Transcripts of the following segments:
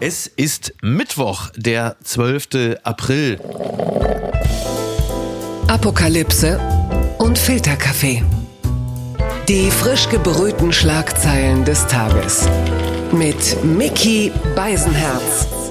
Es ist Mittwoch, der 12. April. Apokalypse und Filterkaffee. Die frisch gebrühten Schlagzeilen des Tages. Mit Mickey Beisenherz.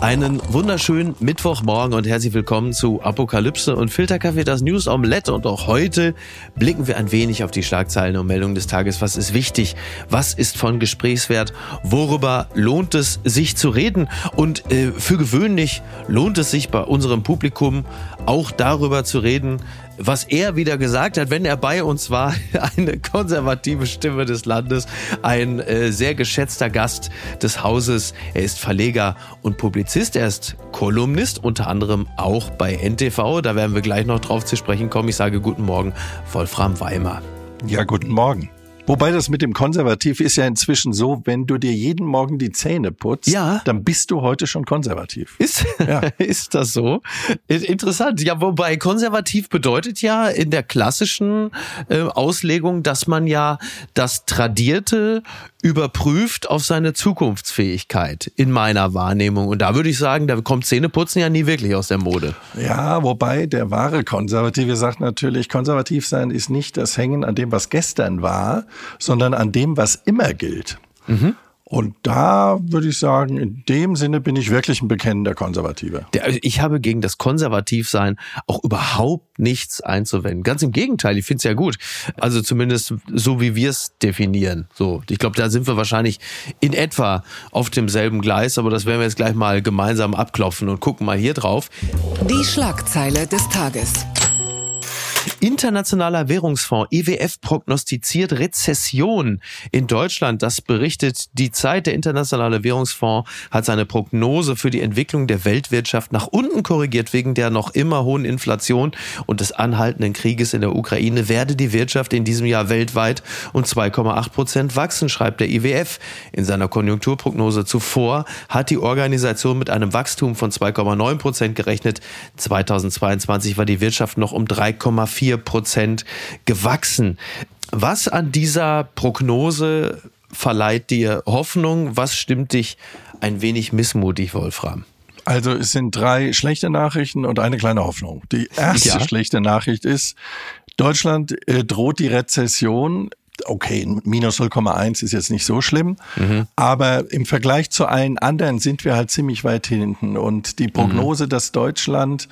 Einen wunderschönen Mittwochmorgen und herzlich willkommen zu Apokalypse und Filterkaffee, das News Omelette. Und auch heute blicken wir ein wenig auf die Schlagzeilen und Meldungen des Tages. Was ist wichtig? Was ist von Gesprächswert? Worüber lohnt es sich zu reden? Und äh, für gewöhnlich lohnt es sich bei unserem Publikum auch darüber zu reden, was er wieder gesagt hat, wenn er bei uns war. Eine konservative Stimme des Landes, ein äh, sehr geschätzter Gast des Hauses. Er ist Verleger und Publizist. Er ist Kolumnist, unter anderem auch bei NTV. Da werden wir gleich noch drauf zu sprechen kommen. Ich sage guten Morgen, Wolfram Weimer. Ja, guten Morgen. Wobei das mit dem Konservativ ist ja inzwischen so, wenn du dir jeden Morgen die Zähne putzt, ja. dann bist du heute schon konservativ. Ist, ja. ist das so? Interessant. Ja, wobei konservativ bedeutet ja in der klassischen äh, Auslegung, dass man ja das Tradierte überprüft auf seine Zukunftsfähigkeit in meiner Wahrnehmung. Und da würde ich sagen, da kommt Zähneputzen ja nie wirklich aus der Mode. Ja, wobei der wahre Konservative sagt natürlich, konservativ sein ist nicht das Hängen an dem, was gestern war, sondern an dem, was immer gilt. Mhm. Und da würde ich sagen, in dem Sinne bin ich wirklich ein bekennender Konservativer. Also ich habe gegen das Konservativsein auch überhaupt nichts einzuwenden. Ganz im Gegenteil, ich finde es ja gut. Also zumindest so, wie wir es definieren. So, ich glaube, da sind wir wahrscheinlich in etwa auf demselben Gleis, aber das werden wir jetzt gleich mal gemeinsam abklopfen und gucken mal hier drauf. Die Schlagzeile des Tages. Internationaler Währungsfonds IWF prognostiziert Rezession in Deutschland. Das berichtet die Zeit. Der Internationale Währungsfonds hat seine Prognose für die Entwicklung der Weltwirtschaft nach unten korrigiert wegen der noch immer hohen Inflation und des anhaltenden Krieges in der Ukraine werde die Wirtschaft in diesem Jahr weltweit um 2,8 Prozent wachsen, schreibt der IWF. In seiner Konjunkturprognose zuvor hat die Organisation mit einem Wachstum von 2,9 Prozent gerechnet. 2022 war die Wirtschaft noch um 3,4 4 Prozent gewachsen. Was an dieser Prognose verleiht dir Hoffnung? Was stimmt dich ein wenig missmutig, Wolfram? Also es sind drei schlechte Nachrichten und eine kleine Hoffnung. Die erste ja. schlechte Nachricht ist, Deutschland äh, droht die Rezession okay, minus 0,1 ist jetzt nicht so schlimm, mhm. aber im Vergleich zu allen anderen sind wir halt ziemlich weit hinten. Und die Prognose, mhm. dass Deutschland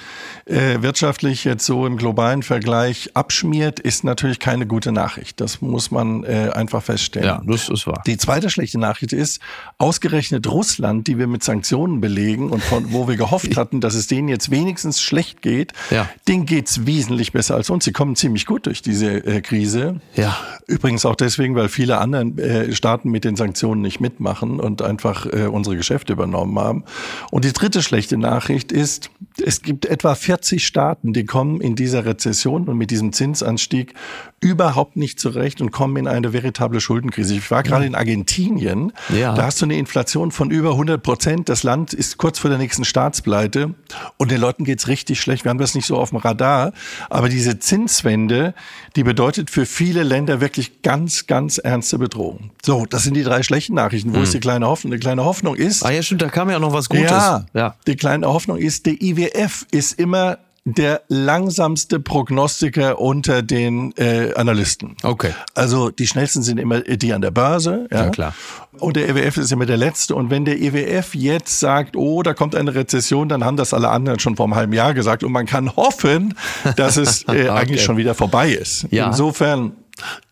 äh, wirtschaftlich jetzt so im globalen Vergleich abschmiert, ist natürlich keine gute Nachricht. Das muss man äh, einfach feststellen. Ja, das ist wahr. Die zweite schlechte Nachricht ist, ausgerechnet Russland, die wir mit Sanktionen belegen und von wo wir gehofft hatten, dass es denen jetzt wenigstens schlecht geht, ja. denen geht's wesentlich besser als uns. Sie kommen ziemlich gut durch diese äh, Krise. Ja. Übrigens Übrigens auch deswegen, weil viele andere äh, Staaten mit den Sanktionen nicht mitmachen und einfach äh, unsere Geschäfte übernommen haben. Und die dritte schlechte Nachricht ist, es gibt etwa 40 Staaten, die kommen in dieser Rezession und mit diesem Zinsanstieg überhaupt nicht zurecht und kommen in eine veritable Schuldenkrise. Ich war gerade in Argentinien, ja. da hast du eine Inflation von über 100 Prozent. Das Land ist kurz vor der nächsten Staatspleite und den Leuten geht's richtig schlecht. Wir haben das nicht so auf dem Radar, aber diese Zinswende, die bedeutet für viele Länder wirklich ganz, ganz ernste Bedrohung. So, das sind die drei schlechten Nachrichten. Wo hm. ist die kleine Hoffnung? Die kleine Hoffnung ist. Ah ja, stimmt, da kam ja noch was Gutes. Ja, ja. die kleine Hoffnung ist, der IWF ist immer der langsamste Prognostiker unter den äh, Analysten. Okay. Also die schnellsten sind immer die an der Börse. Ja, ja klar. Und der EWF ist immer der letzte. Und wenn der EWF jetzt sagt, oh, da kommt eine Rezession, dann haben das alle anderen schon vor einem halben Jahr gesagt. Und man kann hoffen, dass es äh, okay. eigentlich schon wieder vorbei ist. Ja. Insofern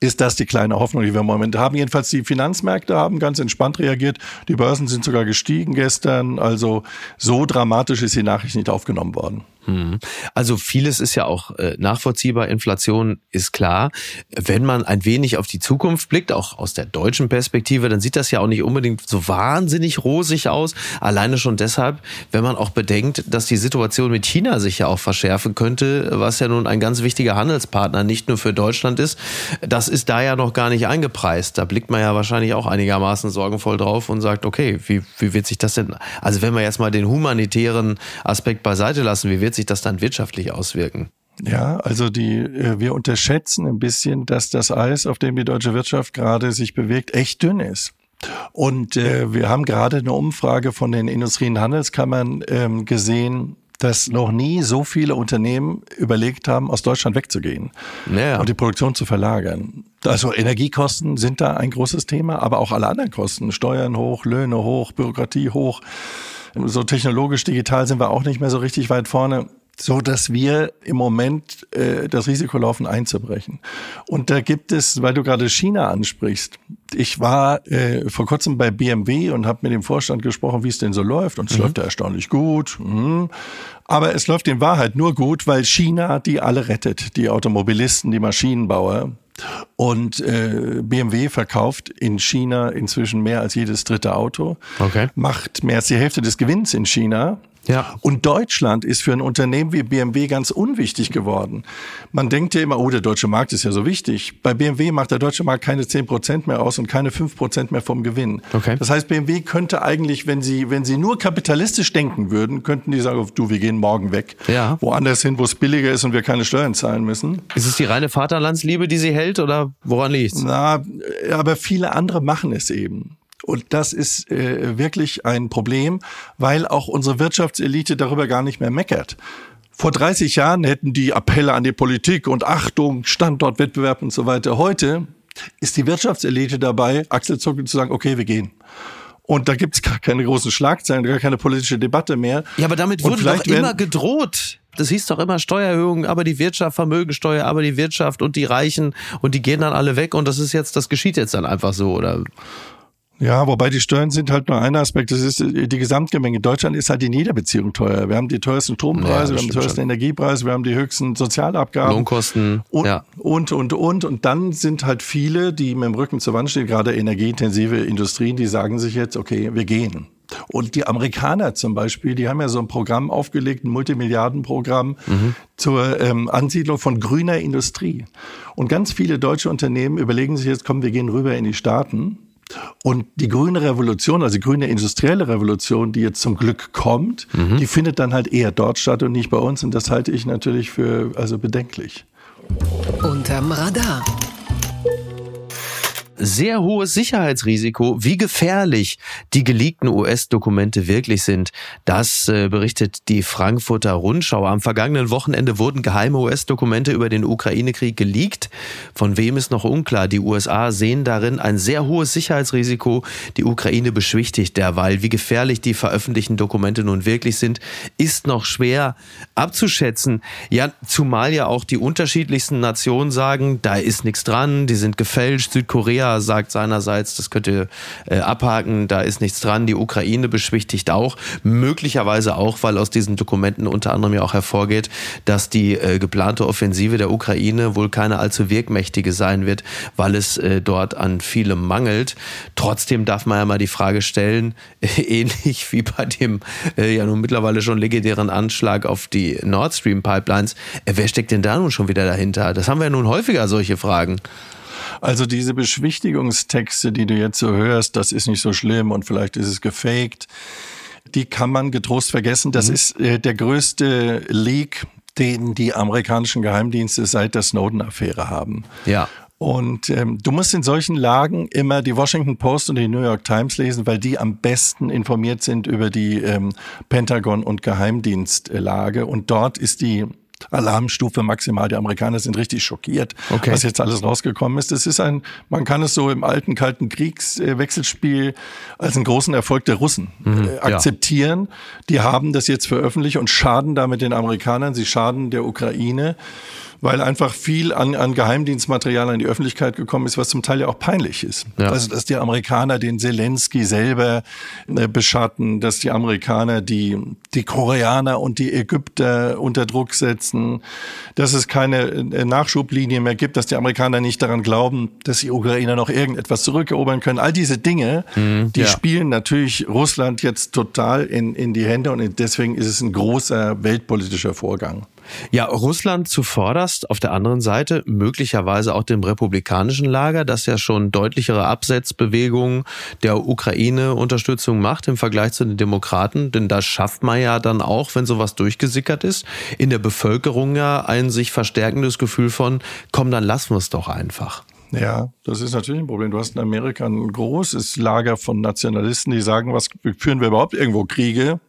ist das die kleine Hoffnung, die wir im Moment haben. Jedenfalls die Finanzmärkte haben ganz entspannt reagiert. Die Börsen sind sogar gestiegen gestern. Also so dramatisch ist die Nachricht nicht aufgenommen worden. Hm. Also vieles ist ja auch äh, nachvollziehbar. Inflation ist klar. Wenn man ein wenig auf die Zukunft blickt, auch aus der deutschen Perspektive, dann sieht das ja auch nicht unbedingt so wahnsinnig rosig aus. Alleine schon deshalb, wenn man auch bedenkt, dass die Situation mit China sich ja auch verschärfen könnte, was ja nun ein ganz wichtiger Handelspartner nicht nur für Deutschland ist. Das ist da ja noch gar nicht eingepreist. Da blickt man ja wahrscheinlich auch einigermaßen sorgenvoll drauf und sagt, okay, wie, wie wird sich das denn, also wenn wir jetzt mal den humanitären Aspekt beiseite lassen, wie wird sich das dann wirtschaftlich auswirken? Ja, also die, äh, wir unterschätzen ein bisschen, dass das Eis, auf dem die deutsche Wirtschaft gerade sich bewegt, echt dünn ist. Und äh, wir haben gerade eine Umfrage von den Industrie- und Handelskammern ähm, gesehen, dass noch nie so viele Unternehmen überlegt haben, aus Deutschland wegzugehen Ja. und die Produktion zu verlagern. Also Energiekosten sind da ein großes Thema, aber auch alle anderen Kosten. Steuern hoch, Löhne hoch, Bürokratie hoch. So technologisch, digital sind wir auch nicht mehr so richtig weit vorne so dass wir im Moment äh, das Risiko laufen einzubrechen. Und da gibt es, weil du gerade China ansprichst, ich war äh, vor kurzem bei BMW und habe mit dem Vorstand gesprochen, wie es denn so läuft. Und es mhm. läuft ja erstaunlich gut. Mhm. Aber es läuft in Wahrheit nur gut, weil China die alle rettet. Die Automobilisten, die Maschinenbauer. Und äh, BMW verkauft in China inzwischen mehr als jedes dritte Auto. Okay. Macht mehr als die Hälfte des Gewinns in China. Ja. Und Deutschland ist für ein Unternehmen wie BMW ganz unwichtig geworden. Man denkt ja immer, oh, der deutsche Markt ist ja so wichtig. Bei BMW macht der deutsche Markt keine zehn Prozent mehr aus und keine fünf Prozent mehr vom Gewinn. Okay. Das heißt, BMW könnte eigentlich, wenn sie, wenn sie nur kapitalistisch denken würden, könnten die sagen, du, wir gehen morgen weg. Ja. Woanders hin, wo es billiger ist und wir keine Steuern zahlen müssen. Ist es die reine Vaterlandsliebe, die sie hält oder woran liegt's? Na, aber viele andere machen es eben. Und das ist äh, wirklich ein Problem, weil auch unsere Wirtschaftselite darüber gar nicht mehr meckert. Vor 30 Jahren hätten die Appelle an die Politik und Achtung, Standortwettbewerb und so weiter. Heute ist die Wirtschaftselite dabei, Achselzucken zu sagen, okay, wir gehen. Und da gibt's gar keine großen Schlagzeilen, gar keine politische Debatte mehr. Ja, aber damit wurde doch immer gedroht. Das hieß doch immer Steuererhöhungen, aber die Wirtschaft, Vermögensteuer, aber die Wirtschaft und die Reichen und die gehen dann alle weg und das ist jetzt, das geschieht jetzt dann einfach so, oder? Ja, wobei die Steuern sind halt nur ein Aspekt. Das ist die Gesamtgemenge. Deutschland ist halt in jeder Beziehung teuer. Wir haben die teuersten Strompreise, ja, wir haben die teuersten schon. Energiepreise, wir haben die höchsten Sozialabgaben. Lohnkosten. Und, ja. und, und, und. Und dann sind halt viele, die mit dem Rücken zur Wand stehen, gerade energieintensive Industrien, die sagen sich jetzt, okay, wir gehen. Und die Amerikaner zum Beispiel, die haben ja so ein Programm aufgelegt, ein Multimilliardenprogramm mhm. zur ähm, Ansiedlung von grüner Industrie. Und ganz viele deutsche Unternehmen überlegen sich jetzt, komm, wir gehen rüber in die Staaten und die grüne Revolution, also die grüne industrielle Revolution, die jetzt zum Glück kommt, mhm. die findet dann halt eher dort statt und nicht bei uns. Und das halte ich natürlich für also bedenklich. Unterm Radar sehr hohes Sicherheitsrisiko. Wie gefährlich die geleakten US-Dokumente wirklich sind, das äh, berichtet die Frankfurter Rundschau. Am vergangenen Wochenende wurden geheime US-Dokumente über den Ukraine-Krieg geleakt. Von wem ist noch unklar. Die USA sehen darin ein sehr hohes Sicherheitsrisiko. Die Ukraine beschwichtigt derweil. Wie gefährlich die veröffentlichten Dokumente nun wirklich sind, ist noch schwer abzuschätzen. Ja, zumal ja auch die unterschiedlichsten Nationen sagen, da ist nichts dran, die sind gefälscht. Südkorea Korea sagt seinerseits, das könnt ihr äh, abhaken, da ist nichts dran. Die Ukraine beschwichtigt auch, möglicherweise auch, weil aus diesen Dokumenten unter anderem ja auch hervorgeht, dass die äh, geplante Offensive der Ukraine wohl keine allzu wirkmächtige sein wird, weil es äh, dort an vielem mangelt. Trotzdem darf man ja mal die Frage stellen, ähnlich wie bei dem äh, ja nun mittlerweile schon legendären Anschlag auf die Nord Stream Pipelines, äh, wer steckt denn da nun schon wieder dahinter? Das haben wir ja nun häufiger solche Fragen. Also diese Beschwichtigungstexte, die du jetzt so hörst, das ist nicht so schlimm und vielleicht ist es gefaked, die kann man getrost vergessen. Das mhm. ist äh, der größte Leak, den die amerikanischen Geheimdienste seit der Snowden-Affäre haben. Ja. Und ähm, du musst in solchen Lagen immer die Washington Post und die New York Times lesen, weil die am besten informiert sind über die ähm, Pentagon- und Geheimdienstlage. Und dort ist die Alarmstufe maximal. Die Amerikaner sind richtig schockiert, okay. was jetzt alles rausgekommen ist. Es ist ein, man kann es so im alten Kalten Kriegswechselspiel als einen großen Erfolg der Russen mhm, äh, akzeptieren. Ja. Die haben das jetzt veröffentlicht und schaden damit den Amerikanern. Sie schaden der Ukraine weil einfach viel an, an Geheimdienstmaterial an die Öffentlichkeit gekommen ist, was zum Teil ja auch peinlich ist. Ja. Also, dass die Amerikaner den Zelensky selber äh, beschatten, dass die Amerikaner die, die Koreaner und die Ägypter unter Druck setzen, dass es keine äh, Nachschublinie mehr gibt, dass die Amerikaner nicht daran glauben, dass die Ukrainer noch irgendetwas zurückerobern können. All diese Dinge, mhm, die ja. spielen natürlich Russland jetzt total in, in die Hände und deswegen ist es ein großer weltpolitischer Vorgang. Ja, Russland zuvorderst, auf der anderen Seite möglicherweise auch dem republikanischen Lager, das ja schon deutlichere Absetzbewegungen der Ukraine-Unterstützung macht im Vergleich zu den Demokraten. Denn das schafft man ja dann auch, wenn sowas durchgesickert ist, in der Bevölkerung ja ein sich verstärkendes Gefühl von, komm, dann lassen wir es doch einfach. Ja, das ist natürlich ein Problem. Du hast in Amerika ein großes Lager von Nationalisten, die sagen, was führen wir überhaupt irgendwo Kriege?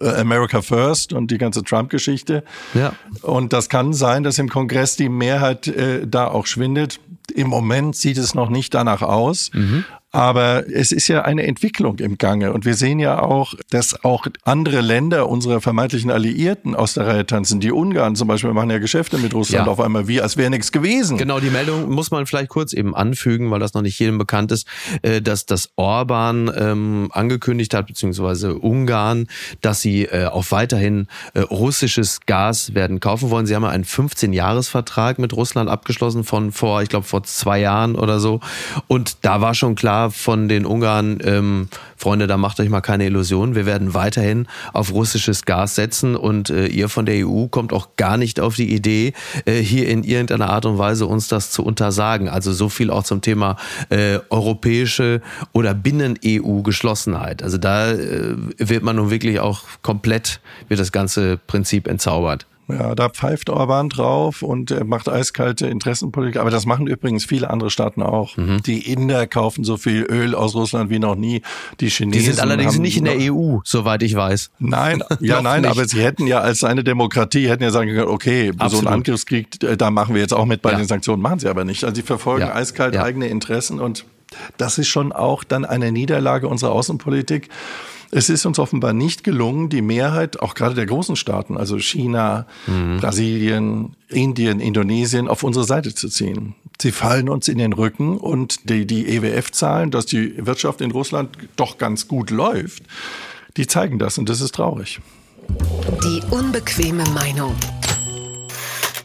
Äh, America First und die ganze Trump-Geschichte. Ja. Und das kann sein, dass im Kongress die Mehrheit äh, da auch schwindet. Im Moment sieht es noch nicht danach aus. Mhm. Aber es ist ja eine Entwicklung im Gange. Und wir sehen ja auch, dass auch andere Länder, unsere vermeintlichen Alliierten aus der Reihe tanzen. Die Ungarn zum Beispiel machen ja Geschäfte mit Russland ja. auf einmal wie, als wäre nichts gewesen. Genau, die Meldung muss man vielleicht kurz eben anfügen, weil das noch nicht jedem bekannt ist, äh, dass das Orban ähm, angekündigt hat, beziehungsweise Ungarn, dass sie äh, auch weiterhin äh, russisches Gas werden kaufen wollen. Sie haben ja einen 15-Jahres-Vertrag mit Russland abgeschlossen von vor, ich glaube, vor zwei Jahren oder so. Und da war schon klar, von den Ungarn, ähm, Freunde, da macht euch mal keine Illusionen. Wir werden weiterhin auf russisches Gas setzen und äh, ihr von der EU kommt auch gar nicht auf die Idee, äh, hier in irgendeiner Art und Weise uns das zu untersagen. Also so viel auch zum Thema äh, europäische oder Binnen-EU-Geschlossenheit. Also da äh, wird man nun wirklich auch komplett, wird das ganze Prinzip entzaubert. Ja, da pfeift Orban drauf und macht eiskalte Interessenpolitik. Aber das machen übrigens viele andere Staaten auch. Mhm. Die Inder kaufen so viel Öl aus Russland wie noch nie. Die Chinesen. Die sind allerdings nicht in der EU, soweit ich weiß. Nein, ja, nein, nicht. aber sie hätten ja als eine Demokratie, hätten ja sagen können, okay, Absolut. so ein Angriffskrieg, äh, da machen wir jetzt auch mit bei ja. den Sanktionen. Machen sie aber nicht. Also sie verfolgen ja. eiskalt ja. eigene Interessen und das ist schon auch dann eine Niederlage unserer Außenpolitik. Es ist uns offenbar nicht gelungen, die Mehrheit, auch gerade der großen Staaten, also China, mhm. Brasilien, Indien, Indonesien, auf unsere Seite zu ziehen. Sie fallen uns in den Rücken und die, die EWF-Zahlen, dass die Wirtschaft in Russland doch ganz gut läuft, die zeigen das und das ist traurig. Die unbequeme Meinung.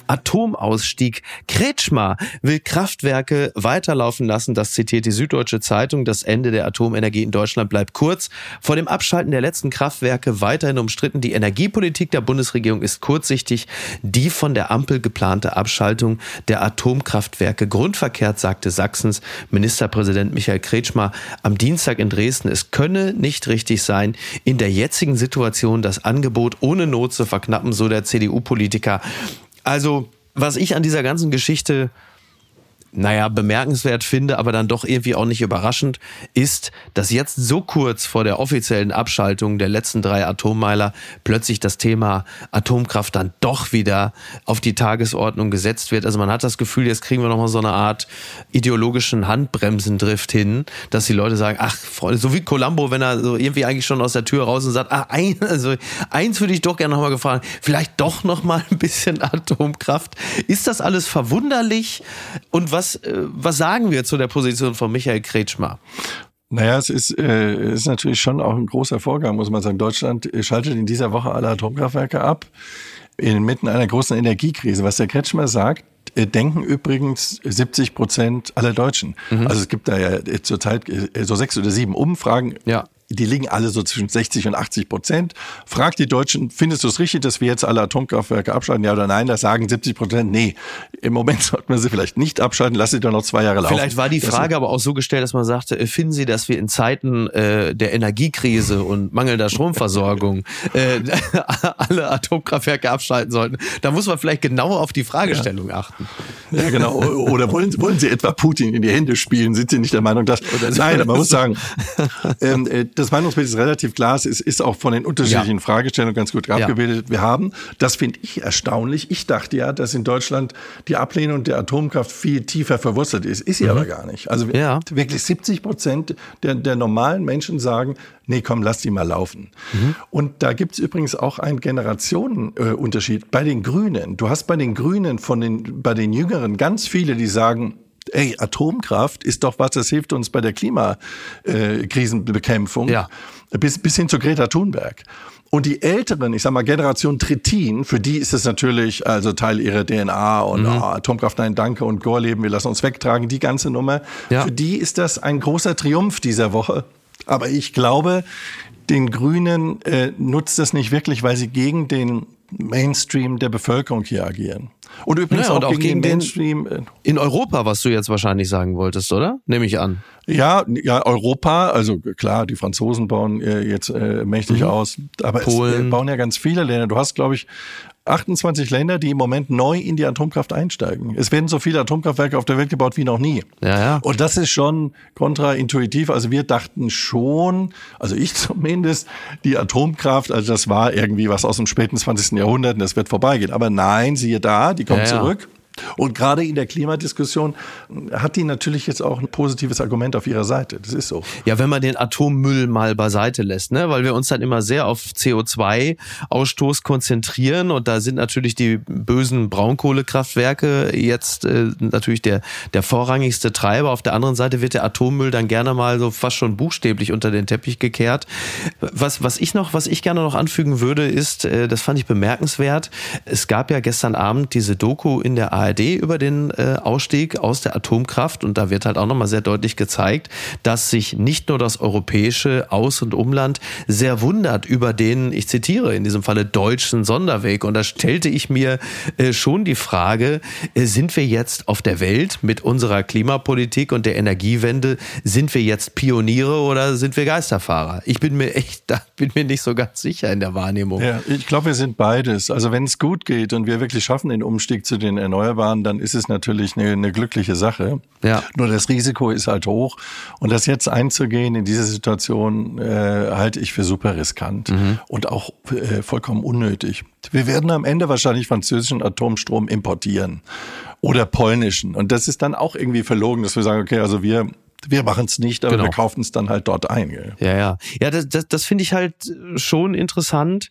Atomausstieg. Kretschmer will Kraftwerke weiterlaufen lassen. Das zitiert die Süddeutsche Zeitung. Das Ende der Atomenergie in Deutschland bleibt kurz. Vor dem Abschalten der letzten Kraftwerke weiterhin umstritten. Die Energiepolitik der Bundesregierung ist kurzsichtig. Die von der Ampel geplante Abschaltung der Atomkraftwerke grundverkehrt, sagte Sachsens Ministerpräsident Michael Kretschmer am Dienstag in Dresden. Es könne nicht richtig sein, in der jetzigen Situation das Angebot ohne Not zu verknappen, so der CDU-Politiker. Also, was ich an dieser ganzen Geschichte naja, bemerkenswert finde, aber dann doch irgendwie auch nicht überraschend, ist, dass jetzt so kurz vor der offiziellen Abschaltung der letzten drei Atommeiler plötzlich das Thema Atomkraft dann doch wieder auf die Tagesordnung gesetzt wird. Also man hat das Gefühl, jetzt kriegen wir nochmal so eine Art ideologischen Handbremsendrift hin, dass die Leute sagen, ach, Freunde, so wie Columbo, wenn er so irgendwie eigentlich schon aus der Tür raus und sagt, ach, ein, also eins würde ich doch gerne nochmal gefragt, vielleicht doch nochmal ein bisschen Atomkraft. Ist das alles verwunderlich? Und was was, äh, was sagen wir zu der Position von Michael Kretschmer? Naja, es ist, äh, ist natürlich schon auch ein großer Vorgang, muss man sagen. Deutschland schaltet in dieser Woche alle Atomkraftwerke ab, inmitten einer großen Energiekrise. Was der Kretschmer sagt, äh, denken übrigens 70 Prozent aller Deutschen. Mhm. Also es gibt da ja zurzeit so sechs oder sieben Umfragen. Ja die liegen alle so zwischen 60 und 80 Prozent. Fragt die Deutschen, findest du es richtig, dass wir jetzt alle Atomkraftwerke abschalten? Ja oder nein? Das sagen 70 Prozent. Nee, im Moment sollten wir sie vielleicht nicht abschalten. Lass sie doch noch zwei Jahre laufen. Vielleicht war die Frage aber auch so gestellt, dass man sagte, äh, finden Sie, dass wir in Zeiten äh, der Energiekrise und mangelnder Stromversorgung äh, alle Atomkraftwerke abschalten sollten? Da muss man vielleicht genauer auf die Fragestellung ja. achten. Ja, genau. Oder wollen, wollen Sie etwa Putin in die Hände spielen? Sind Sie nicht der Meinung, dass... Nein, man muss sagen, ähm, äh, das Meinungsbild ist relativ klar. Es ist, ist auch von den unterschiedlichen ja. Fragestellungen ganz gut abgebildet. Ja. Wir haben, das finde ich erstaunlich. Ich dachte ja, dass in Deutschland die Ablehnung der Atomkraft viel tiefer verwurzelt ist. Ist sie mhm. aber gar nicht. Also ja. wirklich 70 Prozent der, der normalen Menschen sagen, nee, komm, lass die mal laufen. Mhm. Und da gibt's übrigens auch einen Generationenunterschied bei den Grünen. Du hast bei den Grünen von den, bei den Jüngeren ganz viele, die sagen, ey, Atomkraft ist doch was, das hilft uns bei der Klimakrisenbekämpfung. Ja. Bis, bis hin zu Greta Thunberg. Und die älteren, ich sag mal Generation Trittin, für die ist es natürlich also Teil ihrer DNA und mhm. oh, Atomkraft, nein, danke und Gorleben, wir lassen uns wegtragen, die ganze Nummer. Ja. Für die ist das ein großer Triumph dieser Woche. Aber ich glaube, den Grünen äh, nutzt das nicht wirklich, weil sie gegen den Mainstream der Bevölkerung hier agieren. Und übrigens ja, auch, auch, gegen, den Mainstream. Äh, in Europa, was du jetzt wahrscheinlich sagen wolltest, oder? Nehme ich an. Ja, ja, Europa, also klar, die Franzosen bauen äh, jetzt äh, mächtig mhm. aus, aber Polen. es äh, bauen ja ganz viele Länder. Du hast, glaube ich, 28 Länder, die im Moment neu in die Atomkraft einsteigen. Es werden so viele Atomkraftwerke auf der Welt gebaut wie noch nie. Ja, ja. Und das ist schon kontraintuitiv. Also wir dachten schon, also ich zumindest, die Atomkraft, also das war irgendwie was aus dem späten 20. Jahrhundert und das wird vorbeigehen. Aber nein, siehe da, die kommt Ja, ja. zurück. Und gerade in der Klimadiskussion hat die natürlich jetzt auch ein positives Argument auf ihrer Seite. Das ist so. Ja, wenn man den Atommüll mal beiseite lässt, ne, weil wir uns dann immer sehr auf CO2-Ausstoß konzentrieren und da sind natürlich die bösen Braunkohlekraftwerke jetzt äh, natürlich der der vorrangigste Treiber. Auf der anderen Seite wird der Atommüll dann gerne mal so fast schon buchstäblich unter den Teppich gekehrt. Was was ich noch, was ich gerne noch anfügen würde, ist, äh, das fand ich bemerkenswert. Es gab ja gestern Abend diese Doku in der ARD über den äh, Ausstieg aus der Atomkraft und da wird halt auch nochmal sehr deutlich gezeigt, dass sich nicht nur das europäische Aus- und Umland sehr wundert über den, ich zitiere in diesem Falle, deutschen Sonderweg. Und da stellte ich mir äh, schon die Frage, äh, sind wir jetzt auf der Welt mit unserer Klimapolitik und der Energiewende, sind wir jetzt Pioniere oder sind wir Geisterfahrer? Ich bin mir echt, da bin mir nicht so ganz sicher in der Wahrnehmung. Ja, ich glaube, wir sind beides. Also wenn es gut geht und wir wirklich schaffen den Umstieg zu den Erneuerbaren, dann ist es natürlich eine, eine glückliche Sache. Ja. Nur das Risiko ist halt hoch. Und das jetzt einzugehen in diese Situation, äh, halte ich für super riskant und auch äh, vollkommen unnötig. Wir werden am Ende wahrscheinlich französischen Atomstrom importieren oder polnischen. Und das ist dann auch irgendwie verlogen, dass wir sagen, okay, also wir wir machen es nicht, aber Genau. wir kaufen es dann halt dort ein. Gell? Ja, ja. Ja, das, das, das finde ich halt schon interessant,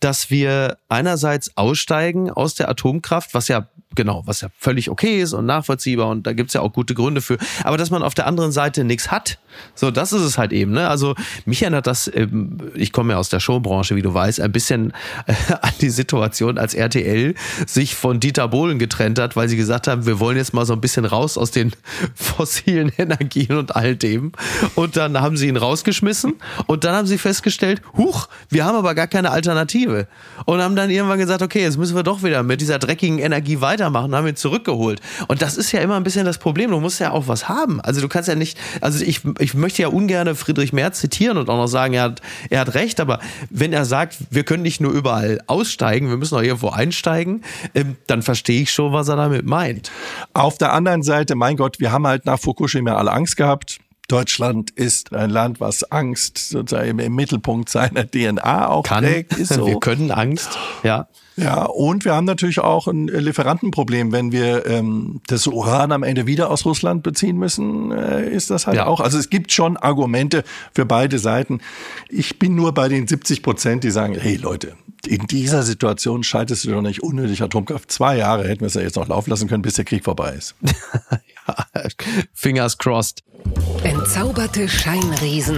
dass wir einerseits aussteigen aus der Atomkraft, was ja genau, was ja völlig okay ist und nachvollziehbar und da gibt's ja auch gute Gründe für, aber dass man auf der anderen Seite nichts hat. So, das ist es halt eben. Ne? Also mich erinnert das, ähm, ich komme ja aus der Showbranche, wie du weißt, ein bisschen äh, an die Situation, als RTL sich von Dieter Bohlen getrennt hat, weil sie gesagt haben, wir wollen jetzt mal so ein bisschen raus aus den fossilen Energien und all dem. Und dann haben sie ihn rausgeschmissen und dann haben sie festgestellt, huch, wir haben aber gar keine Alternative. Und haben dann irgendwann gesagt, okay, jetzt müssen wir doch wieder mit dieser dreckigen Energie weitermachen, haben ihn zurückgeholt. Und das ist ja immer ein bisschen das Problem. Du musst ja auch was haben. Also du kannst ja nicht, also ich, ich möchte ja ungern Friedrich Merz zitieren und auch noch sagen, er hat, er hat recht, aber wenn er sagt, wir können nicht nur überall aussteigen, wir müssen auch irgendwo einsteigen, ähm, dann verstehe ich schon, was er damit meint. Auf der anderen Seite, mein Gott, wir haben halt nach Fukushima alle Angst gehabt. Deutschland ist ein Land, was Angst sozusagen im Mittelpunkt seiner DNA auch Kann, trägt. Ist so. wir können Angst, ja. Ja, und wir haben natürlich auch ein Lieferantenproblem, wenn wir ähm, das Uran am Ende wieder aus Russland beziehen müssen, äh, ist das halt Ja. auch. Also es gibt schon Argumente für beide Seiten. Ich bin nur bei den 70 Prozent, die sagen, hey Leute, in dieser Situation schaltest du doch nicht unnötig Atomkraft. Zwei Jahre hätten wir es ja jetzt noch laufen lassen können, bis der Krieg vorbei ist. Fingers crossed. Entzauberte Scheinriesen.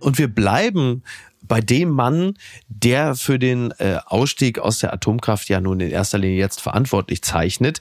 Und wir bleiben bei dem Mann, der für den äh, Ausstieg aus der Atomkraft ja nun in erster Linie jetzt verantwortlich zeichnet.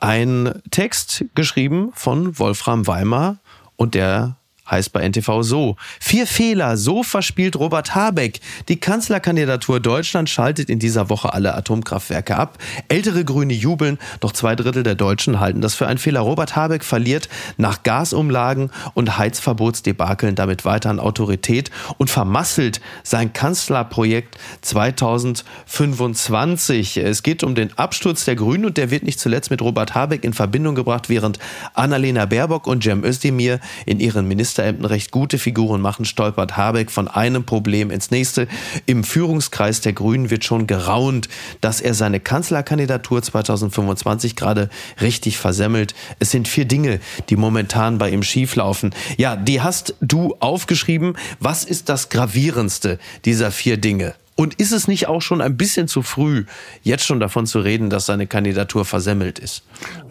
Ein Text geschrieben von Wolfram Weimar und der heißt bei NTV so. Vier Fehler, so verspielt Robert Habeck. Die Kanzlerkandidatur Deutschland schaltet in dieser Woche alle Atomkraftwerke ab. Ältere Grüne jubeln, doch zwei Drittel der Deutschen halten das für einen Fehler. Robert Habeck verliert nach Gasumlagen und Heizverbotsdebakeln damit weiter an Autorität und vermasselt sein Kanzlerprojekt 2025. Es geht um den Absturz der Grünen und der wird nicht zuletzt mit Robert Habeck in Verbindung gebracht, während Annalena Baerbock und Cem Özdemir in ihren Ministerämtern recht gute Figuren machen, stolpert Habeck von einem Problem ins nächste. Im Führungskreis der Grünen wird schon geraunt, dass er seine Kanzlerkandidatur 2025 gerade richtig versemmelt. Es sind vier Dinge, die momentan bei ihm schieflaufen. Ja, die hast du aufgeschrieben. Was ist das gravierendste dieser vier Dinge? Und ist es nicht auch schon ein bisschen zu früh, jetzt schon davon zu reden, dass seine Kandidatur versemmelt ist?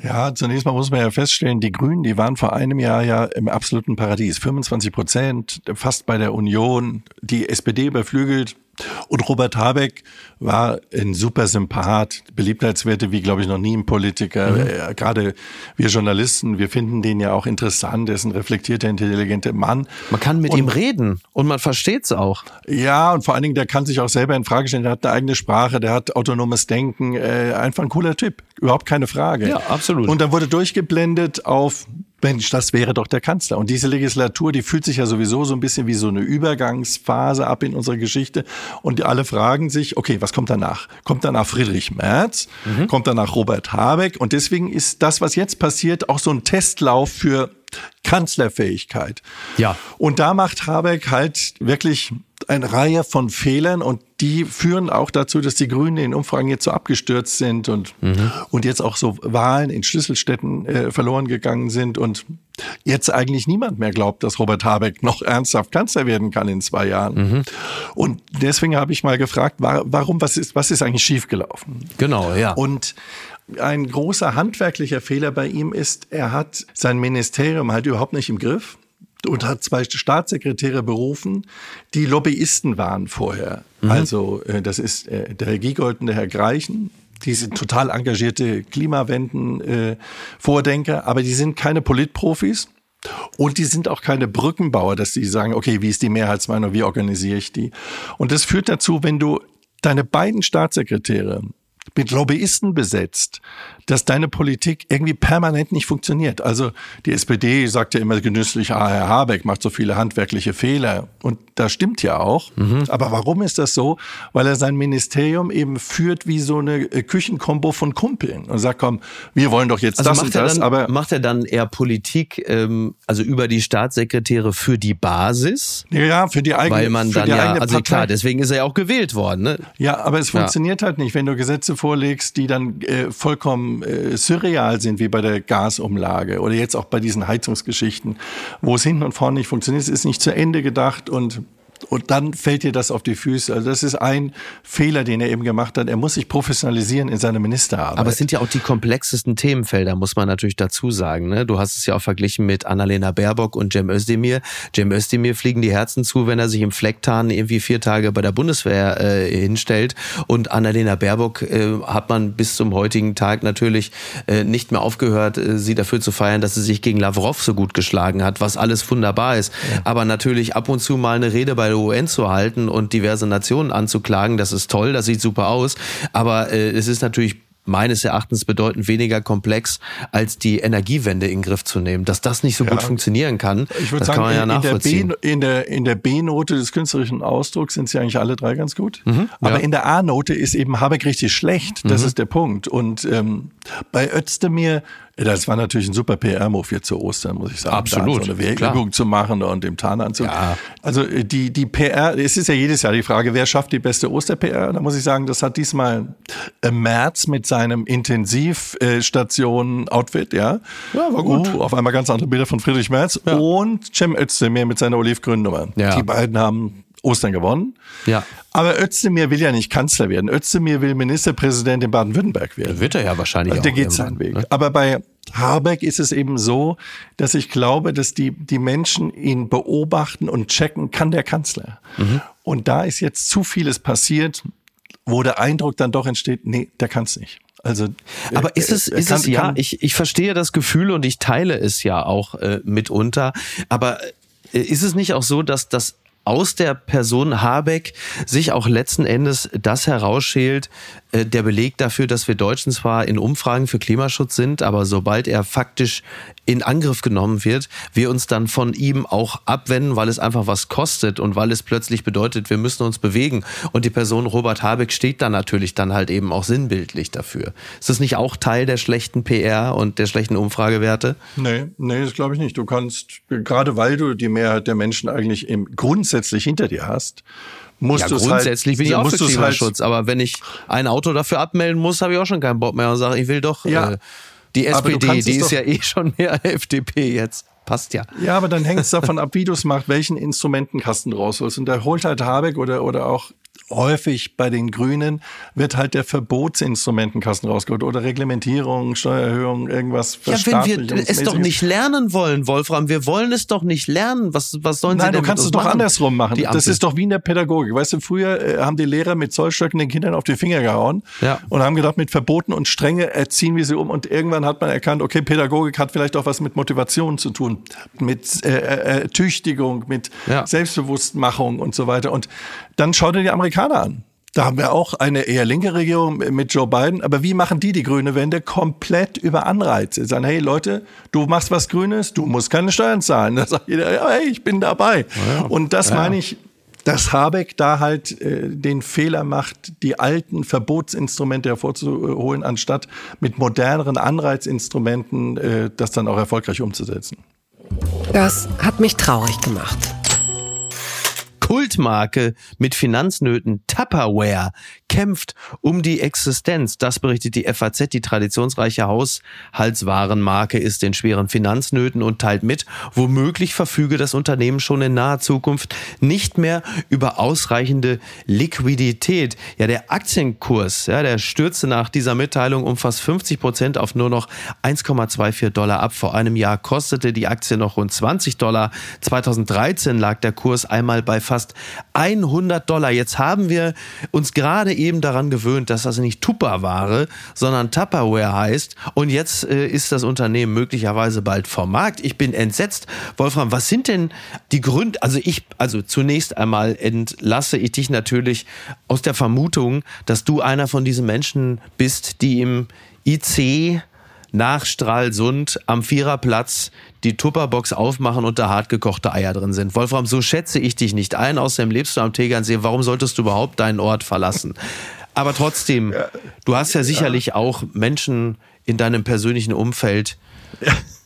Ja, zunächst mal muss man ja feststellen, die Grünen, die waren vor einem Jahr ja im absoluten Paradies. 25 Prozent, fast bei der Union, die SPD überflügelt. Und Robert Habeck war ein super Sympath, Beliebtheitswerte wie, glaube ich, noch nie ein Politiker. Mhm. Äh, Gerade wir Journalisten, wir finden den ja auch interessant. Er ist ein reflektierter, intelligenter Mann. Man kann mit Und- ihm reden und man versteht es auch. Ja, und vor allen Dingen, der kann sich auch selber in Frage stellen. Der hat eine eigene Sprache, der hat autonomes Denken. Äh, einfach ein cooler Typ. Überhaupt keine Frage. Ja, absolut. Und dann wurde durchgeblendet auf Mensch, das wäre doch der Kanzler. Und diese Legislatur, die fühlt sich ja sowieso so ein bisschen wie so eine Übergangsphase ab in unserer Geschichte. Und alle fragen sich, okay, was kommt danach? Kommt danach Friedrich Merz? Mhm. Kommt danach Robert Habeck? Und deswegen ist das, was jetzt passiert, auch so ein Testlauf für Kanzlerfähigkeit. Ja. Und da macht Habeck halt wirklich eine Reihe von Fehlern und die führen auch dazu, dass die Grünen in Umfragen jetzt so abgestürzt sind und, mhm. und jetzt auch so Wahlen in Schlüsselstädten äh, verloren gegangen sind und jetzt eigentlich niemand mehr glaubt, dass Robert Habeck noch ernsthaft Kanzler werden kann in zwei Jahren. Mhm. Und deswegen habe ich mal gefragt, warum, was ist, was ist eigentlich schiefgelaufen? Genau, ja. Und ein großer handwerklicher Fehler bei ihm ist, er hat sein Ministerium halt überhaupt nicht im Griff und hat zwei Staatssekretäre berufen, die Lobbyisten waren vorher. Mhm. Also äh, das ist äh, der Herr Giegold und der Herr Greichen. Die sind total engagierte Klimawenden-Vordenker, äh, aber die sind keine Politprofis. Und die sind auch keine Brückenbauer, dass die sagen, okay, wie ist die Mehrheitsmeinung, wie organisiere ich die? Und das führt dazu, wenn du deine beiden Staatssekretäre mit Lobbyisten besetzt, dass deine Politik irgendwie permanent nicht funktioniert. Also die SPD sagt ja immer genüsslich, ah, Herr Habeck macht so viele handwerkliche Fehler. Und das stimmt ja auch. Mhm. Aber warum ist das so? Weil er sein Ministerium eben führt wie so eine äh, Küchenkombo von Kumpeln und sagt, komm, wir wollen doch jetzt also das und das. Dann, aber macht er dann eher Politik, ähm, also über die Staatssekretäre für die Basis? Ja, für die eigene Weil man dann ja, also Partei. klar, deswegen ist er ja auch gewählt worden. Ne? Ja, aber es funktioniert ja. halt nicht, wenn du Gesetze vorlegst, die dann äh, vollkommen äh, surreal sind, wie bei der Gasumlage oder jetzt auch bei diesen Heizungsgeschichten, wo es hinten und vorne nicht funktioniert. Es ist nicht zu Ende gedacht und und dann fällt dir das auf die Füße. Also das ist ein Fehler, den er eben gemacht hat. Er muss sich professionalisieren in seiner Ministerarbeit. Aber es sind ja auch die komplexesten Themenfelder, muss man natürlich dazu sagen. Ne? Du hast es ja auch verglichen mit Annalena Baerbock und Cem Özdemir. Cem Özdemir fliegen die Herzen zu, wenn er sich im Flecktarn irgendwie vier Tage bei der Bundeswehr äh, hinstellt. Und Annalena Baerbock äh, hat man bis zum heutigen Tag natürlich äh, nicht mehr aufgehört, äh, sie dafür zu feiern, dass sie sich gegen Lavrov so gut geschlagen hat, was alles wunderbar ist. Ja. Aber natürlich ab und zu mal eine Rede bei der UN zu halten und diverse Nationen anzuklagen, das ist toll, das sieht super aus. Aber äh, es ist natürlich meines Erachtens bedeutend weniger komplex, als die Energiewende in den Griff zu nehmen. Dass das nicht so ja. gut funktionieren kann, ich das sagen, kann man ja nachvollziehen. In der, in der B-Note des künstlerischen Ausdrucks sind sie eigentlich alle drei ganz gut. Mhm, Aber ja. in der A-Note ist eben Habeck richtig schlecht. Das mhm. ist der Punkt. Und ähm, bei Özdemir das war natürlich ein super PR-Move jetzt zu Ostern, muss ich sagen. Absolut. So eine Wehrübung zu machen und dem Tarnanzug. Ja. Also äh, die, die PR, es ist ja jedes Jahr die Frage, wer schafft die beste Oster-PR? Da muss ich sagen, das hat diesmal äh, März mit seinem Intensivstation-Outfit, ja. Ja, war gut. Uh, auf einmal ganz andere Bilder von Friedrich Merz ja. und Cem Özdemir mit seiner Olivgrün-Nummer. Ja. Die beiden haben Ostern gewonnen. Ja. Aber Özdemir will ja nicht Kanzler werden. Özdemir will Ministerpräsident in Baden-Württemberg werden. Wird er ja wahrscheinlich Der auch. Der geht seinen Weg. Ne? Aber bei Habeck ist es eben so, dass ich glaube, dass die, die Menschen ihn beobachten und checken, kann der Kanzler. Mhm. Und da ist jetzt zu vieles passiert, wo der Eindruck dann doch entsteht, nee, der kann es nicht. Also, aber ist es, ist kann, es ja, ich, ich verstehe das Gefühl und ich teile es ja auch äh, mitunter. Aber äh, ist es nicht auch so, dass das aus der Person Habeck sich auch letzten Endes das herausschält, äh, der Beleg dafür, dass wir Deutschen zwar in Umfragen für Klimaschutz sind, aber sobald er faktisch in Angriff genommen wird, wir uns dann von ihm auch abwenden, weil es einfach was kostet und weil es plötzlich bedeutet, wir müssen uns bewegen. Und die Person Robert Habeck steht da natürlich dann halt eben auch sinnbildlich dafür. Ist das nicht auch Teil der schlechten PR und der schlechten Umfragewerte? Nee, nee, das glaube ich nicht. Du kannst, gerade weil du die Mehrheit der Menschen eigentlich im, grundsätzlich hinter dir hast, musst ja, halt grundsätzlich halt, bin ich auch für halt Klimaschutz, halt, aber wenn ich ein Auto dafür abmelden muss, habe ich auch schon keinen Bock mehr und sage, ich will doch ja, äh, die SPD, die ist ja eh schon mehr FDP jetzt. Passt ja. Ja, aber dann hängt es davon ab, wie du es machst, welchen Instrumentenkasten du rausholst. Und da holt halt Habeck oder, oder auch häufig bei den Grünen wird halt der Verbotsinstrumentenkasten rausgeholt oder Reglementierung, Steuererhöhung, irgendwas. Ja, wenn wir es doch nicht lernen wollen, Wolfram, wir wollen es doch nicht lernen. Was, was sollen Nein, Sie denn du kannst es doch andersrum machen. Das ist doch wie in der Pädagogik. Weißt du, früher äh, haben die Lehrer mit Zollstöcken den Kindern auf die Finger gehauen ja. und haben gedacht, mit Verboten und Strenge erziehen wir sie um. Und irgendwann hat man erkannt, okay, Pädagogik hat vielleicht auch was mit Motivation zu tun, mit äh, äh, äh Tüchtigung, mit ja. Selbstbewusstmachung und so weiter. Und dann schau dir die Amerikaner an. Da haben wir auch eine eher linke Regierung mit Joe Biden. Aber wie machen die die grüne Wende? Komplett über Anreize. Sagen, hey Leute, du machst was Grünes, du musst keine Steuern zahlen. Da sagt jeder, ja, hey, ich bin dabei. Ja, Und das ja. meine ich, dass Habeck da halt äh, den Fehler macht, die alten Verbotsinstrumente hervorzuholen, anstatt mit moderneren Anreizinstrumenten äh, das dann auch erfolgreich umzusetzen. Das hat mich traurig gemacht. Kultmarke mit Finanznöten Tupperware kämpft um die Existenz. Das berichtet die FAZ. Die traditionsreiche Haushaltswarenmarke ist in schweren Finanznöten und teilt mit, womöglich verfüge das Unternehmen schon in naher Zukunft nicht mehr über ausreichende Liquidität. Ja, der Aktienkurs, ja, der stürzte nach dieser Mitteilung um fast 50 Prozent auf nur noch 1,24 Dollar ab. Vor einem Jahr kostete die Aktie noch rund 20 Dollar. 2013 lag der Kurs einmal bei fast 100 Dollar. Jetzt haben wir uns gerade eben daran gewöhnt, dass das nicht Tupperware, sondern Tupperware heißt. Und jetzt äh, ist das Unternehmen möglicherweise bald vom Markt. Ich bin entsetzt. Wolfram, was sind denn die Gründe? Also ich, also zunächst einmal entlasse ich dich natürlich aus der Vermutung, dass du einer von diesen Menschen bist, die im IC nach Stralsund am Viererplatz die Tupperbox aufmachen und da hartgekochte Eier drin sind. Wolfram, so schätze ich dich nicht ein. Außerdem lebst du am Tegernsee. Warum solltest du überhaupt deinen Ort verlassen? Aber trotzdem, du hast ja sicherlich auch Menschen in deinem persönlichen Umfeld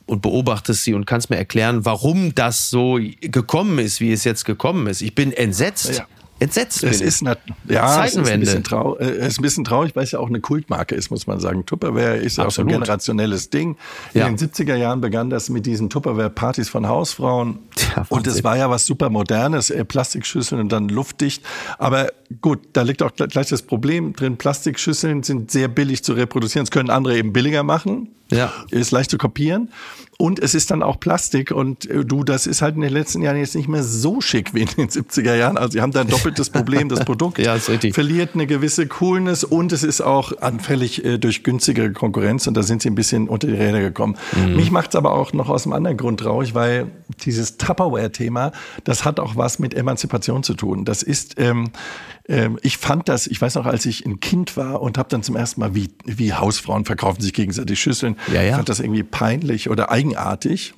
und beobachtest sie und kannst mir erklären, warum das so gekommen ist, wie es jetzt gekommen ist. Ich bin entsetzt. Ja entsetzt es bin. Ist eine, ja, es ist, ein bisschen trau äh, es ist ein bisschen traurig, weil es ja auch eine Kultmarke ist, muss man sagen. Tupperware ist ja auch so ein generationelles Ding. Ja. In den 70er Jahren begann das mit diesen Tupperware-Partys von Hausfrauen. Ja, und es war ja was super Modernes, äh, Plastikschüsseln und dann luftdicht. Aber gut, da liegt auch gleich das Problem drin. Plastikschüsseln sind sehr billig zu reproduzieren. Das können andere eben billiger machen. Ja. Ist leicht zu kopieren. Und es ist dann auch Plastik und äh, du, das ist halt in den letzten Jahren jetzt nicht mehr so schick wie in den 70er Jahren. Also sie haben da ein doppeltes Problem. Das Produkt ja, verliert eine gewisse Coolness und es ist auch anfällig äh, durch günstigere Konkurrenz und da sind sie ein bisschen unter die Räder gekommen. Mhm. Mich macht es aber auch noch aus einem anderen Grund traurig, weil dieses Tupperware-Thema, das hat auch was mit Emanzipation zu tun. Das ist, ähm, ähm, ich fand das, ich weiß noch, als ich ein Kind war und habe dann zum ersten Mal, wie, wie Hausfrauen verkaufen sich gegenseitig Schüsseln, ja, ja. fand das irgendwie peinlich oder eigenartig.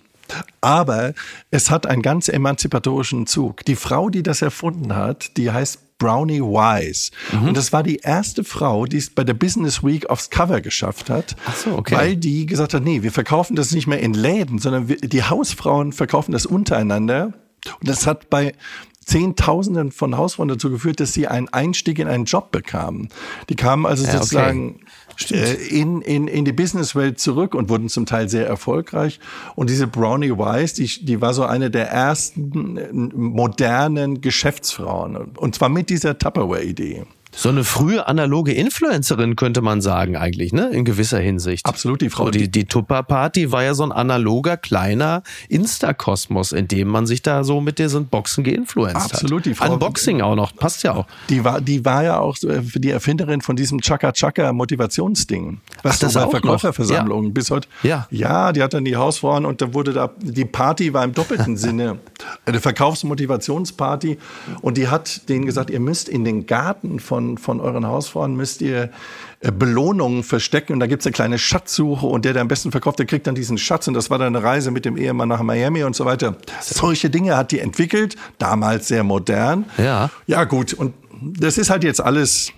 Aber es hat einen ganz emanzipatorischen Zug. Die Frau, die das erfunden hat, die heißt Brownie Wise. Mhm. Und das war die erste Frau, die es bei der Business Week aufs Cover geschafft hat. Ach so, okay. Weil die gesagt hat, nee, wir verkaufen das nicht mehr in Läden, sondern wir, die Hausfrauen verkaufen das untereinander. Und das hat bei Zehntausenden von Hausfrauen dazu geführt, dass sie einen Einstieg in einen Job bekamen. Die kamen also ja, sozusagen okay. Äh, in, in, in die Businesswelt zurück und wurden zum Teil sehr erfolgreich. Und diese Brownie Wise, die, die war so eine der ersten äh, modernen Geschäftsfrauen. Und zwar mit dieser Tupperware-Idee. So eine frühe analoge Influencerin könnte man sagen eigentlich, ne? In gewisser Hinsicht. Absolut, die Frau. So, die die Tupper-Party war ja so ein analoger, kleiner Insta-Kosmos, in dem man sich da so mit diesen Boxen geinfluenced Absolut, hat. Absolut, die Frau. Unboxing auch noch, passt ja auch. Die war, die war ja auch äh, die Erfinderin von diesem Chaka-Chaka-Motivationsding. Was Ach, das bei Verkäuferversammlungen ja. bis heute. Ja. Ja, die hat dann die Hausfrauen und da wurde da, die Party war im doppelten Sinne eine Verkaufsmotivationsparty und die hat denen gesagt, ihr müsst in den Garten von von, von euren Hausfrauen müsst ihr äh, Belohnungen verstecken und da gibt es eine kleine Schatzsuche und der, der am besten verkauft, der kriegt dann diesen Schatz und das war dann eine Reise mit dem Ehemann nach Miami und so weiter. Solche Dinge hat die entwickelt, damals sehr modern. Ja. Ja, gut. Und das ist halt jetzt alles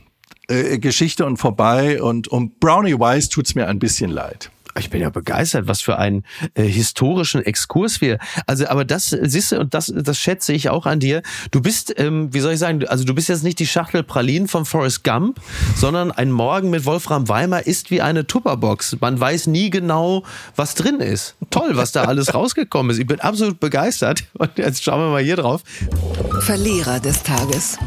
äh, Geschichte und vorbei und um Brownie Wise tut's mir ein bisschen leid. Ich bin ja begeistert, was für einen äh, historischen Exkurs wir. Also, aber das siehst du und das, das schätze ich auch an dir. Du bist, ähm, wie soll ich sagen, also du bist jetzt nicht die Schachtel Pralinen von Forrest Gump, sondern ein Morgen mit Wolfram Weimer ist wie eine Tupperbox. Man weiß nie genau, was drin ist. Toll, was da alles rausgekommen ist. Ich bin absolut begeistert. Und jetzt schauen wir mal hier drauf. Verlierer des Tages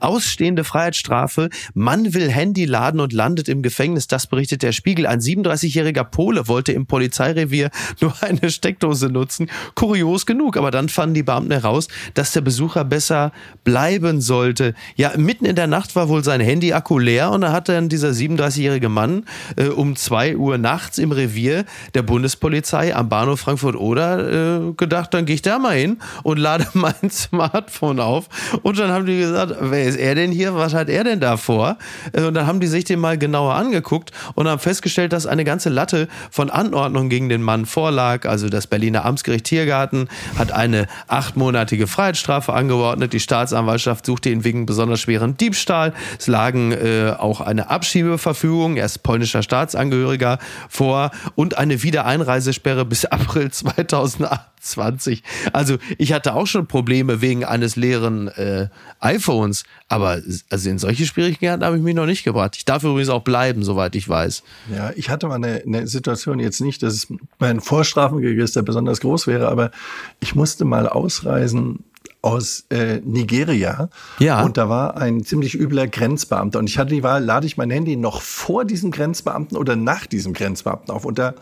ausstehende Freiheitsstrafe. Mann will Handy laden und landet im Gefängnis. Das berichtet der Spiegel. Ein 37-jähriger Pole wollte im Polizeirevier nur eine Steckdose nutzen. Kurios genug. Aber dann fanden die Beamten heraus, dass der Besucher besser bleiben sollte. Ja, mitten in der Nacht war wohl sein Handy-Akku leer und da hat dann dieser 37-jährige Mann äh, um zwei Uhr nachts im Revier der Bundespolizei am Bahnhof Frankfurt-Oder äh, gedacht, dann gehe ich da mal hin und lade mein Smartphone auf. Und dann haben die gesagt, wer ist er denn hier? Was hat er denn da vor? Äh, und dann haben die sich den mal genauer angeguckt und haben festgestellt, dass eine ganze Latte von Anordnungen gegen den Mann vorlag. Also das Berliner Amtsgericht Tiergarten hat eine achtmonatige Freiheitsstrafe angeordnet. Die Staatsanwaltschaft suchte ihn wegen besonders schweren Diebstahl. Es lagen äh, auch eine Abschiebeverfügung, er ist polnischer Staatsangehöriger, vor und eine Wiedereinreisesperre bis April 2020. Also ich hatte auch schon Probleme wegen eines leeren äh, iPhones, aber also in solche Schwierigkeiten habe ich mich noch nicht gebracht. Ich darf übrigens auch bleiben, soweit ich weiß. Ja, ich hatte mal eine, eine Situation jetzt nicht, dass mein Vorstrafenregister besonders groß wäre, aber ich musste mal ausreisen aus äh, Nigeria. Ja. Und da war ein ziemlich übler Grenzbeamter. Und ich hatte die Wahl, lade ich mein Handy noch vor diesem Grenzbeamten oder nach diesem Grenzbeamten auf. Und da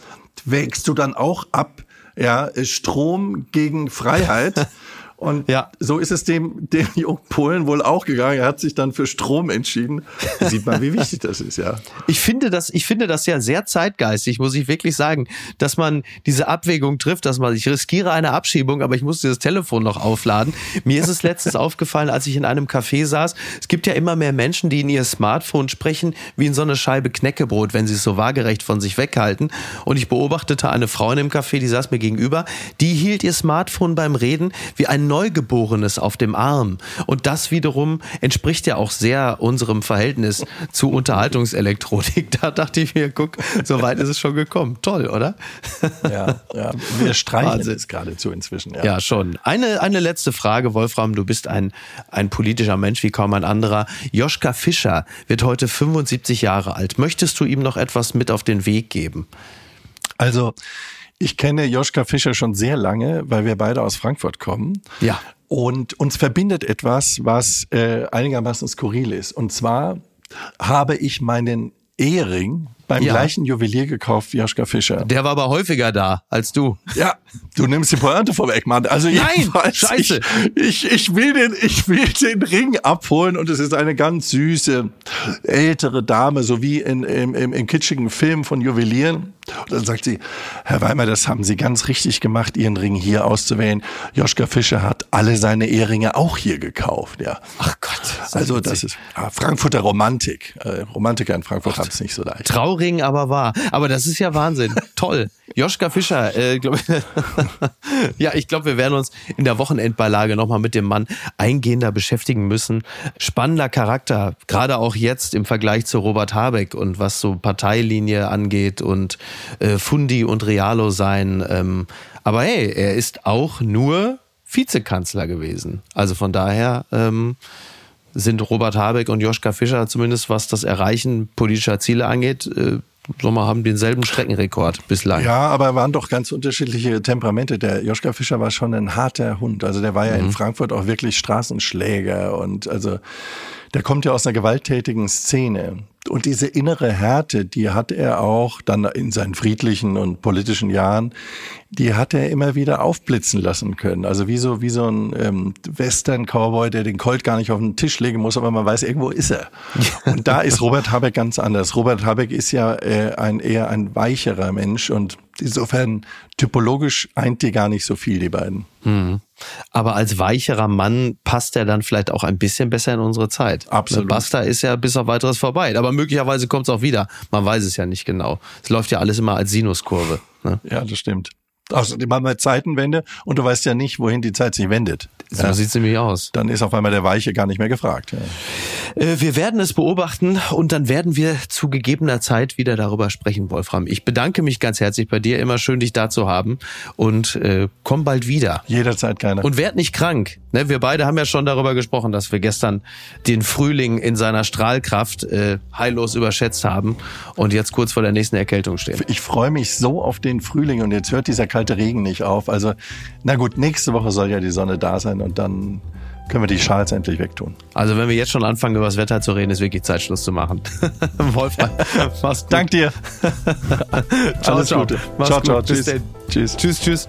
wägst du dann auch ab, ja, Strom gegen Freiheit. Und ja. so ist es dem, dem jungen Polen wohl auch gegangen. Er hat sich dann für Strom entschieden. Da sieht man, wie wichtig das ist, ja. Ich finde das, ich finde das ja sehr zeitgeistig, muss ich wirklich sagen, dass man diese Abwägung trifft, dass man, ich riskiere eine Abschiebung, aber ich muss dieses Telefon noch aufladen. Mir ist es letztens aufgefallen, als ich in einem Café saß. Es gibt ja immer mehr Menschen, die in ihr Smartphone sprechen, wie in so eine Scheibe Knäckebrot, wenn sie es so waagerecht von sich weghalten. Und ich beobachtete eine Frau in dem Café, die saß mir gegenüber, die hielt ihr Smartphone beim Reden wie ein Neugeborenes auf dem Arm. Und das wiederum entspricht ja auch sehr unserem Verhältnis zu Unterhaltungselektronik. Da dachte ich mir, guck, so weit ist es schon gekommen. Toll, oder? Ja, ja. wir streichen es geradezu inzwischen. Ja. ja, schon. Eine, eine letzte Frage, Wolfram. Du bist ein, ein politischer Mensch wie kaum ein anderer. Joschka Fischer wird heute 75 Jahre alt. Möchtest du ihm noch etwas mit auf den Weg geben? Also, ich kenne Joschka Fischer schon sehr lange, weil wir beide aus Frankfurt kommen. Ja. Und uns verbindet etwas, was äh, einigermaßen skurril ist. Und zwar habe ich meinen Ehering beim ja. gleichen Juwelier gekauft wie Joschka Fischer. Der war aber häufiger da als du. Ja, du nimmst die Pointe vorweg, Mann. Also Nein, scheiße. Ich, ich, ich, will den, ich will den Ring abholen und es ist eine ganz süße, ältere Dame, so wie in, im, im, im kitschigen Film von Juwelieren. Und dann sagt sie, Herr Weimer, das haben Sie ganz richtig gemacht, Ihren Ring hier auszuwählen. Joschka Fischer hat alle seine Eheringe auch hier gekauft, ja. Ach Gott. Also das ist ah, Frankfurter Romantik. Äh, Romantiker in Frankfurt haben es nicht so leicht. Trauring aber wahr. Aber das ist ja Wahnsinn. Toll. Joschka Fischer, äh, glaub, ja, ich glaube, wir werden uns in der Wochenendbeilage nochmal mit dem Mann eingehender beschäftigen müssen. Spannender Charakter, gerade auch jetzt im Vergleich zu Robert Habeck und was so Parteilinie angeht und äh, Fundi und Realo sein. Ähm, aber hey, er ist auch nur Vizekanzler gewesen. Also von daher ähm, sind Robert Habeck und Joschka Fischer zumindest was das Erreichen politischer Ziele angeht, äh, Sommer haben denselben Streckenrekord bislang. Ja, aber waren doch ganz unterschiedliche Temperamente. Der Joschka Fischer war schon ein harter Hund. Also der war ja mhm. in Frankfurt auch wirklich Straßenschläger und also der kommt ja aus einer gewalttätigen Szene. Und diese innere Härte, die hat er auch dann in seinen friedlichen und politischen Jahren, die hat er immer wieder aufblitzen lassen können. Also wie so, wie so ein ähm, Western-Cowboy, der den Colt gar nicht auf den Tisch legen muss, aber man weiß, irgendwo ist er. Und da ist Robert Habeck ganz anders. Robert Habeck ist ja äh, ein, eher ein weicherer Mensch und insofern typologisch eint die gar nicht so viel, die beiden. Hm. Aber als weicherer Mann passt er dann vielleicht auch ein bisschen besser in unsere Zeit. Absolut. Basta ist ja bis auf weiteres vorbei. Aber möglicherweise kommt es auch wieder. Man weiß es ja nicht genau. Es läuft ja alles immer als Sinuskurve. Ne? Ja, das stimmt. Außerdem haben wir Zeitenwende und du weißt ja nicht, wohin die Zeit sich wendet. So ja. sieht's nämlich aus. Dann ist auf einmal der Weiche gar nicht mehr gefragt. Ja. Äh, wir werden es beobachten und dann werden wir zu gegebener Zeit wieder darüber sprechen, Wolfram. Ich bedanke mich ganz herzlich bei dir. Immer schön, dich da zu haben und äh, komm bald wieder. Jederzeit gerne. Und werd nicht krank. Ne, wir beide haben ja schon darüber gesprochen, dass wir gestern den Frühling in seiner Strahlkraft äh, heillos überschätzt haben und jetzt kurz vor der nächsten Erkältung stehen. Ich freue mich so auf den Frühling und jetzt hört dieser kalte Regen nicht auf. Also, na gut, nächste Woche soll ja die Sonne da sein und dann können wir die Schals endlich wegtun. Also wenn wir jetzt schon anfangen, über das Wetter zu reden, ist wirklich Zeit, Schluss zu machen. Wolfgang, mach's gut. Dank dir. ciao, Alles ciao. Gute. Mach's ciao, ciao. Tschüss. Tschüss. Tschüss, tschüss.